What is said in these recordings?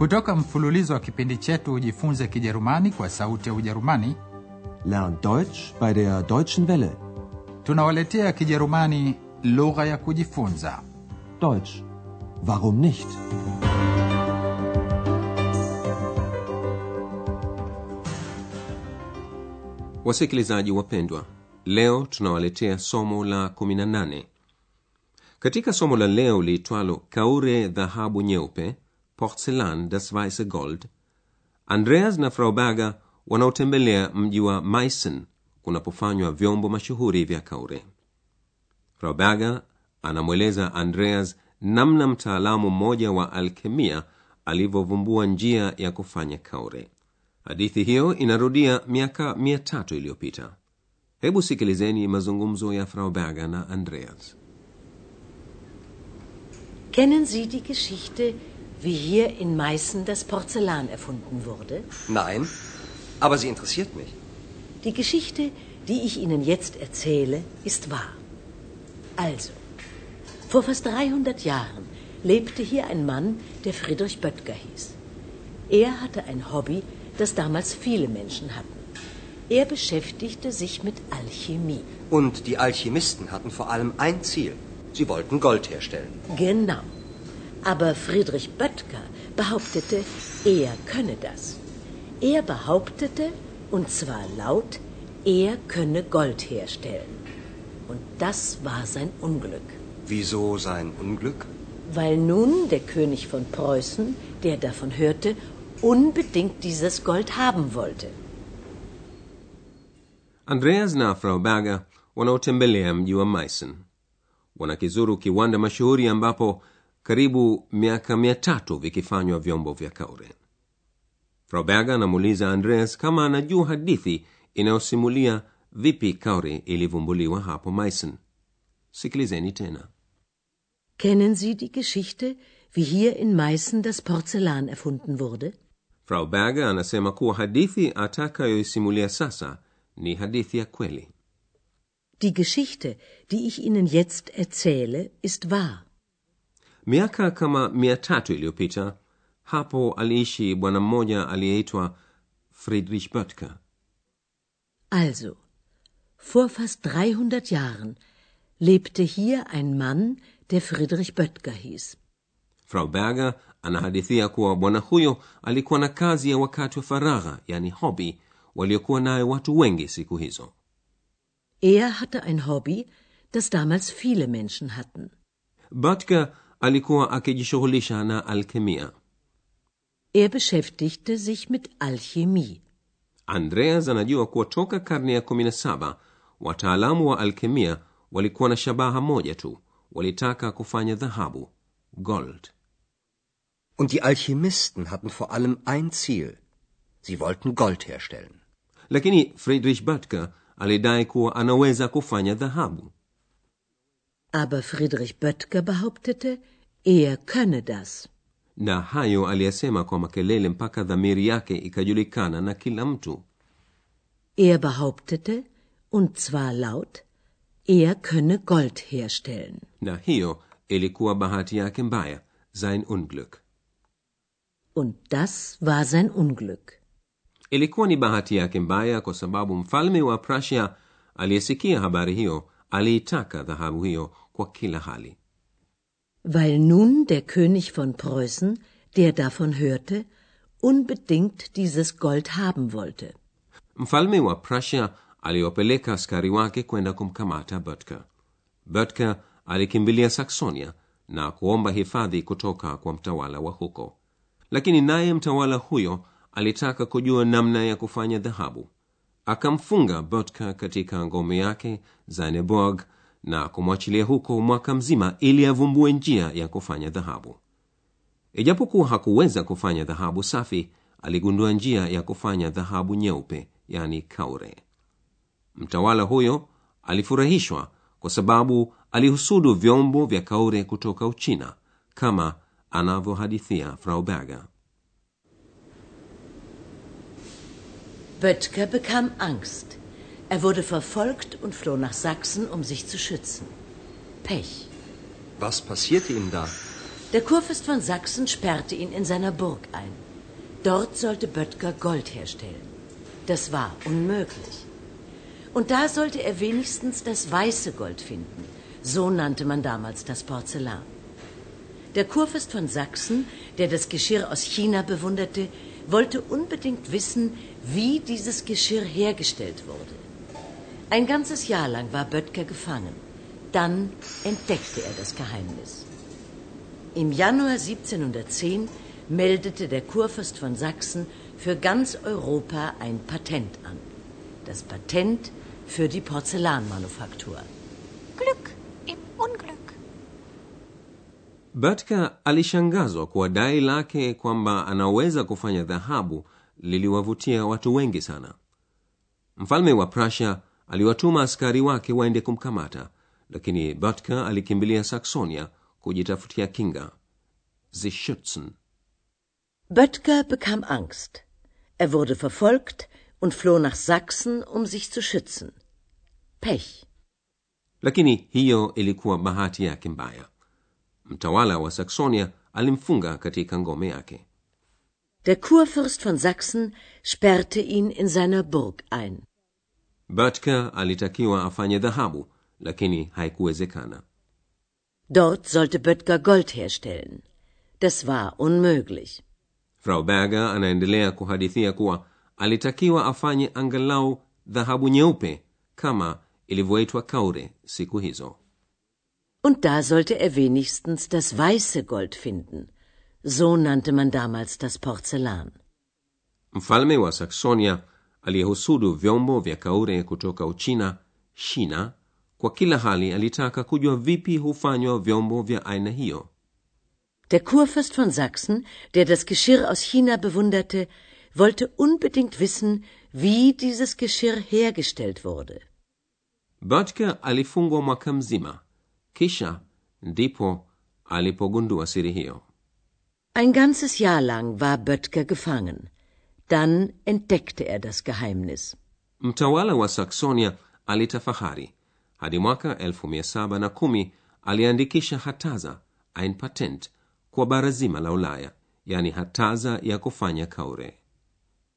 Kutoka mfululizo wa kipindi chetu Ujifunze Kijerumani kwa Sauti ya Ujerumani, Lern Deutsch bei der Deutschen Welle. tunawaletea Kijerumani lugha ya kujifunza. Deutsch. Warum nicht? Wasikilizaji wapendwa, leo tunawaletea somo la 18. Katika somo la leo liitwalo Kaure dhahabu nyeupe, Porzellan das weiße Gold, Andreas na Frau Berger wanaotembelea mji wa Meissen kunapofanywa vyombo mashuhuri vya kaure. Frau Berger anamweleza Andreas namna mtaalamu mmoja wa alkemia alivyovumbua njia ya kufanya kaure. Hadithi hiyo inarudia miaka mia tatu iliyopita. Hebu sikilizeni mazungumzo ya Frau Berger na Andreas. Kennen Sie die Geschichte, wie hier in Meißen das Porzellan erfunden wurde? Nein, aber sie interessiert mich. Die Geschichte, die ich Ihnen jetzt erzähle, ist wahr. Also, vor fast 300 Jahren lebte hier ein Mann, der Friedrich Böttger hieß. Er hatte ein Hobby, das damals viele Menschen hatten. Er beschäftigte sich mit Alchemie. Und die Alchemisten hatten vor allem ein Ziel. Sie wollten Gold herstellen. Genau. Aber Friedrich Böttger behauptete, er könne das. Er behauptete, und zwar laut, er könne Gold herstellen. Und das war sein Unglück. Wieso sein Unglück? Weil nun der König von Preußen, der davon hörte, unbedingt dieses Gold haben wollte. Andreas na Frau Berger wanaotembelea mji wa Meissen wanakizuru kiwanda mashuhuri ambapo karibu miaka mia tatu vikifanywa vyombo vya kaure. Frau Berger anamuuliza Andreas kama anajua hadithi inayosimulia vipi kaure ilivumbuliwa hapo Meissen. Sikilizeni tena. Kennen Sie die Geschichte, wie hier in Meißen das Porzellan erfunden wurde? Frau Berger anasema kuwa hadithi atakayoisimulia sasa ni hadithi ya kweli. Die Geschichte, die ich Ihnen jetzt erzähle, ist wahr. Miaka kama mia tatu iliyopita hapo aliishi bwana mmoja aliyeitwa friedrich böttger Also, vor fast 300 Jahren lebte hier ein Mann, der Friedrich Böttger hieß. frau berger anahadithia kuwa bwana huyo alikuwa na kazi ya wakati wa faragha yani hobi waliokuwa nayo watu wengi siku hizo Er hatte ein Hobby, das damals viele Menschen hatten. böttger alikuwa akijishughulisha na alkemia Er beschäftigte sich mit Alchemie. andreas anajua kuwa toka karne ya 17 wataalamu wa alkemia walikuwa na shabaha moja tu walitaka kufanya dhahabu gold Und die Alchemisten hatten vor allem ein Ziel. Sie wollten Gold herstellen. lakini friedrich böttger alidai kuwa anaweza kufanya dhahabu Aber Friedrich Böttger behauptete, er könne das. na hayo aliyasema kwa makelele mpaka dhamiri yake ikajulikana na kila mtu Er behauptete, und zwar laut, er könne Gold herstellen. na hiyo ilikuwa bahati yake mbaya sein unglück Und das war sein Unglück. ilikuwa ni bahati yake mbaya kwa sababu mfalme wa prussia aliyesikia habari hiyo aliitaka dhahabu hiyo kwa kila hali. Weil nun der König von Preußen, der davon hörte, unbedingt dieses Gold haben wollte. mfalme wa prussia aliwapeleka askari wake kwenda kumkamata böttger. Böttger alikimbilia saksonia na kuomba hifadhi kutoka kwa mtawala wa huko. Lakini naye mtawala huyo alitaka kujua namna ya kufanya dhahabu akamfunga Botka katika ngome yake zaneborg na kumwachilia huko mwaka mzima ili avumbue njia ya kufanya dhahabu. Ijapokuwa hakuweza kufanya dhahabu safi aligundua njia ya kufanya dhahabu nyeupe yani kaure. Mtawala huyo alifurahishwa kwa sababu alihusudu vyombo vya kaure kutoka uchina kama anavyohadithia frau berger Böttger bekam Angst. Er wurde verfolgt und floh nach Sachsen, um sich zu schützen. Pech. Was passierte ihm da? Der Kurfürst von Sachsen sperrte ihn in seiner Burg ein. Dort sollte Böttger Gold herstellen. Das war unmöglich. Und da sollte er wenigstens das weiße Gold finden. So nannte man damals das Porzellan. Der Kurfürst von Sachsen, der das Geschirr aus China bewunderte, wollte unbedingt wissen, wie dieses Geschirr hergestellt wurde. Ein ganzes Jahr lang war Böttger gefangen. Dann entdeckte er das Geheimnis. Im Januar 1710 meldete der Kurfürst von Sachsen für ganz Europa ein Patent an. Das Patent für die Porzellanmanufaktur. Böttger alishangazwa kuwa dai lake kwamba anaweza kufanya dhahabu liliwavutia watu wengi sana mfalme wa prussia aliwatuma askari wake waende kumkamata lakini batka alikimbilia saksonia kujitafutia kinga sich Böttger bekam Angst. Er wurde verfolgt und floh nach Sachsen, um sich zu schützen. Pech. lakini hiyo ilikuwa bahati yake mbaya mtawala wa saksonia alimfunga katika ngome yake Der Kurfürst von Sachsen sperrte ihn in seiner Burg ein. Batka alitakiwa afanye dhahabu lakini haikuwezekana Dort sollte Böttger Gold herstellen. Das war unmöglich. frau berger anaendelea kuhadithia kuwa alitakiwa afanye angalau dhahabu nyeupe kama ilivyoitwa kaure siku hizo Und da sollte er wenigstens das weiße Gold finden. So nannte man damals das Porzellan. mfalme wa saksonia aliyehusudu vyombo vya kaure kutoka uchina shina kwa kila hali alitaka kujua vipi hufanywa vyombo vya aina hiyo Der Kurfürst von Sachsen, der das Geschirr aus China bewunderte, wollte unbedingt wissen, wie dieses Geschirr hergestellt wurde. Böttger alifungwa mwaka mzima kisha ndipo alipogundua siri hiyo Ein ganzes Jahr lang war Böttger gefangen. Dann entdeckte er das Geheimnis. mtawala wa saksonia alitafahari hadi mwaka 1710 aliandikisha hataza ein patent kwa bara zima la ulaya yani hataza ya kufanya kaure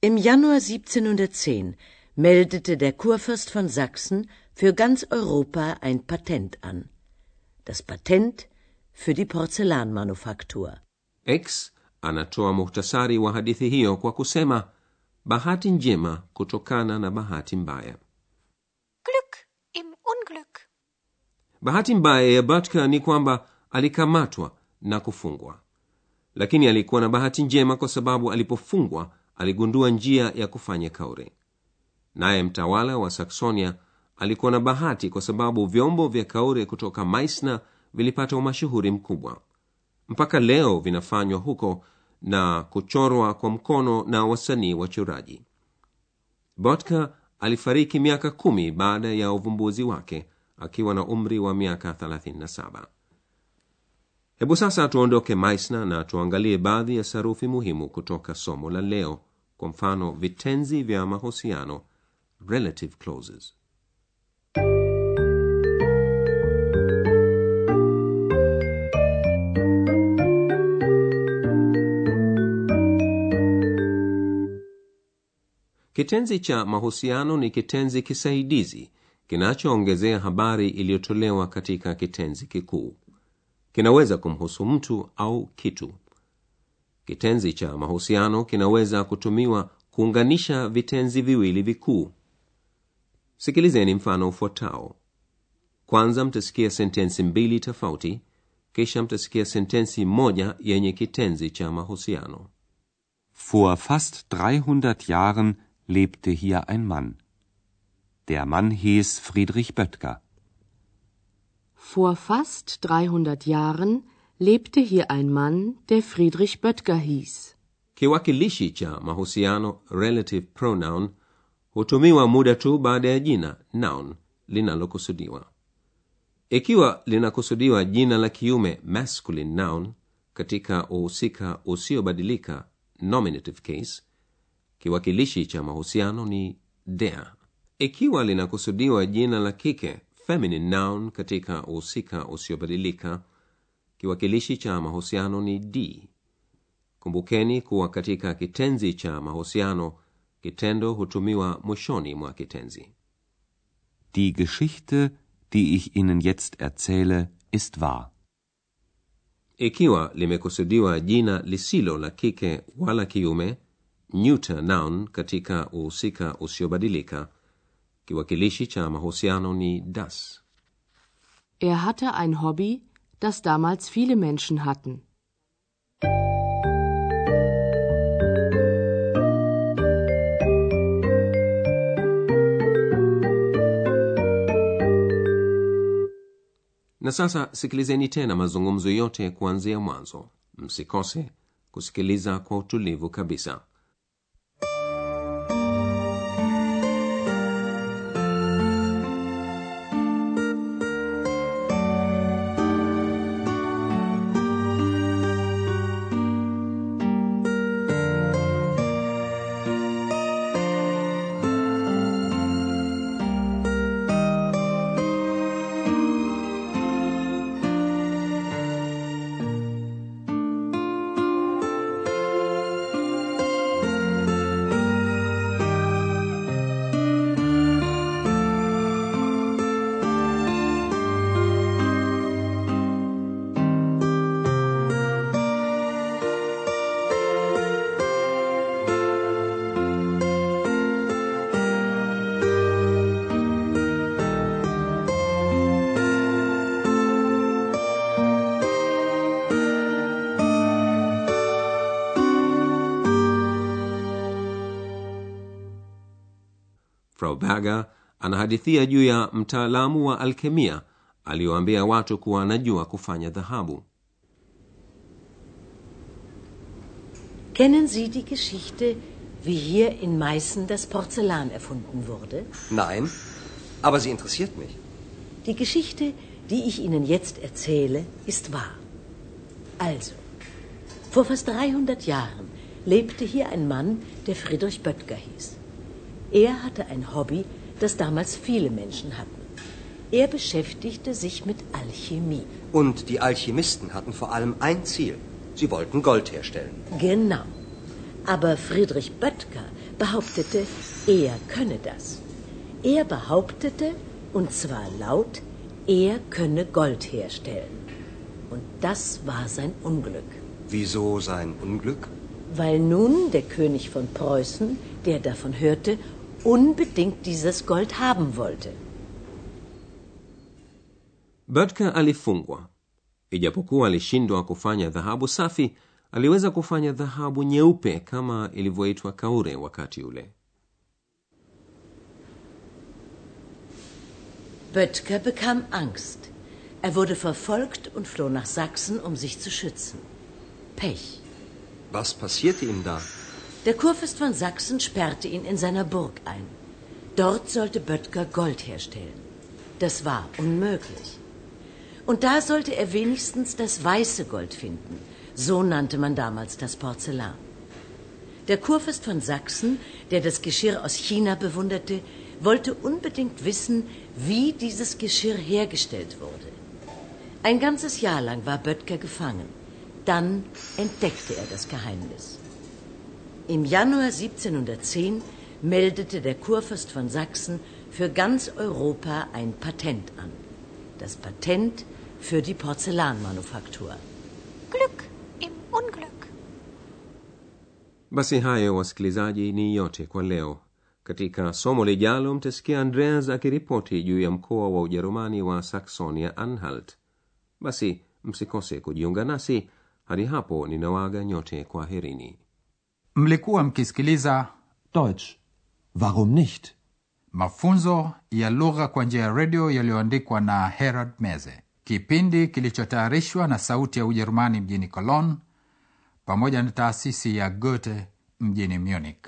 Im Januar 1710 meldete der Kurfürst von Sachsen für ganz Europa ein Patent an. Das Patent für die Porzellanmanufaktur. x anatoa muhtasari wa hadithi hiyo kwa kusema bahati njema kutokana na bahati mbaya Glück im Unglück. bahati mbaya ya Böttger ni kwamba alikamatwa na kufungwa lakini alikuwa na bahati njema kwa sababu alipofungwa aligundua njia ya kufanya kaure naye mtawala wa saksonia alikuwa na bahati kwa sababu vyombo vya kaure kutoka maisna vilipata umashuhuri mkubwa. Mpaka leo vinafanywa huko na kuchorwa kwa mkono na wasanii wachoraji Botka alifariki miaka kumi baada ya uvumbuzi wake akiwa na umri wa miaka 37 hebu sasa tuondoke maisna na tuangalie baadhi ya sarufi muhimu kutoka somo la leo. Kwa mfano vitenzi vya mahusiano relative clauses kitenzi cha mahusiano ni kitenzi kisaidizi kinachoongezea habari iliyotolewa katika kitenzi kikuu. Kinaweza kumhusu mtu au kitu. Kitenzi cha mahusiano kinaweza kutumiwa kuunganisha vitenzi viwili vikuu. Sikilizeni mfano ufuatao. Kwanza mtasikia sentensi mbili tofauti kisha mtasikia sentensi moja yenye kitenzi cha mahusiano. Vor fast 300 Jahren lebte hier ein Mann. Der Mann hieß Friedrich Böttger. Vor fast 300 Jahren lebte hier ein Mann, der Friedrich Böttger hieß. kiwakilishi cha mahusiano relative pronoun hutumiwa muda tu baada ya jina noun linalokusudiwa ikiwa linakusudiwa jina la kiume masculine noun katika uhusika usiobadilika nominative case kiwakilishi cha mahusiano ni der ikiwa linakusudiwa jina la kike feminine noun katika uhusika usiobadilika kiwakilishi cha mahusiano ni d. Kumbukeni kuwa katika kitenzi cha mahusiano kitendo hutumiwa mwishoni mwa kitenzi. Die Geschichte, die ich Ihnen jetzt erzähle, ist wahr. ikiwa limekusudiwa jina lisilo la kike wala kiume neuter noun katika uhusika usiobadilika. Kiwakilishi cha mahusiano ni das. Er hatte ein Hobby, das damals viele Menschen hatten. na sasa sikilizeni tena mazungumzo yote kuanzia mwanzo. Msikose kusikiliza kwa utulivu kabisa frau berger anahadithia juu ya mtaalamu wa alkemia aliyoambia watu kuwa anajua kufanya dhahabu Kennen Sie die Geschichte, wie hier in Meißen das Porzellan erfunden wurde? Nein, aber sie interessiert mich. Die Geschichte, die ich Ihnen jetzt erzähle, ist wahr. Also, vor fast 300 Jahren lebte hier ein Mann, der Friedrich Böttger hieß. Er hatte ein Hobby, das damals viele Menschen hatten. Er beschäftigte sich mit Alchemie. Und die Alchemisten hatten vor allem ein Ziel. Sie wollten Gold herstellen. Genau. Aber Friedrich Böttger behauptete, er könne das. Er behauptete, und zwar laut, er könne Gold herstellen. Und das war sein Unglück. Wieso sein Unglück? Weil nun der König von Preußen, der davon hörte, unbedingt dieses Gold haben wollte. böttger alifungwa ijapokuwa alishindwa kufanya dhahabu safi aliweza kufanya dhahabu nyeupe kama ilivyoitwa kaure wakati ule Böttger bekam Angst. Er wurde verfolgt und floh nach Sachsen, um sich zu schützen. Pech. Was passierte ihm da? Der Kurfürst von Sachsen sperrte ihn in seiner Burg ein. Dort sollte Böttger Gold herstellen. Das war unmöglich. Und da sollte er wenigstens das weiße Gold finden. So nannte man damals das Porzellan. Der Kurfürst von Sachsen, der das Geschirr aus China bewunderte, wollte unbedingt wissen, wie dieses Geschirr hergestellt wurde. Ein ganzes Jahr lang war Böttger gefangen. Dann entdeckte er das Geheimnis. Im Januar 1710 meldete der Kurfürst von Sachsen für ganz Europa ein Patent an. Das Patent für die Porzellanmanufaktur. Glück im Unglück. basi hayo wasikilizaji ni yote kwa leo katika somo lijalo mtasikia andreas akiripoti juu ya mkoa wa ujerumani wa saxonia anhalt basi msikose kujiunga nasi hadi hapo ninawaaga nyote kwa herini mlikuwa mkisikiliza Deutsch. Warum nicht? mafunzo ya lugha kwa njia ya redio yaliyoandikwa na herald meze kipindi kilichotayarishwa na sauti ya ujerumani mjini cologne pamoja na taasisi ya goethe mjini munich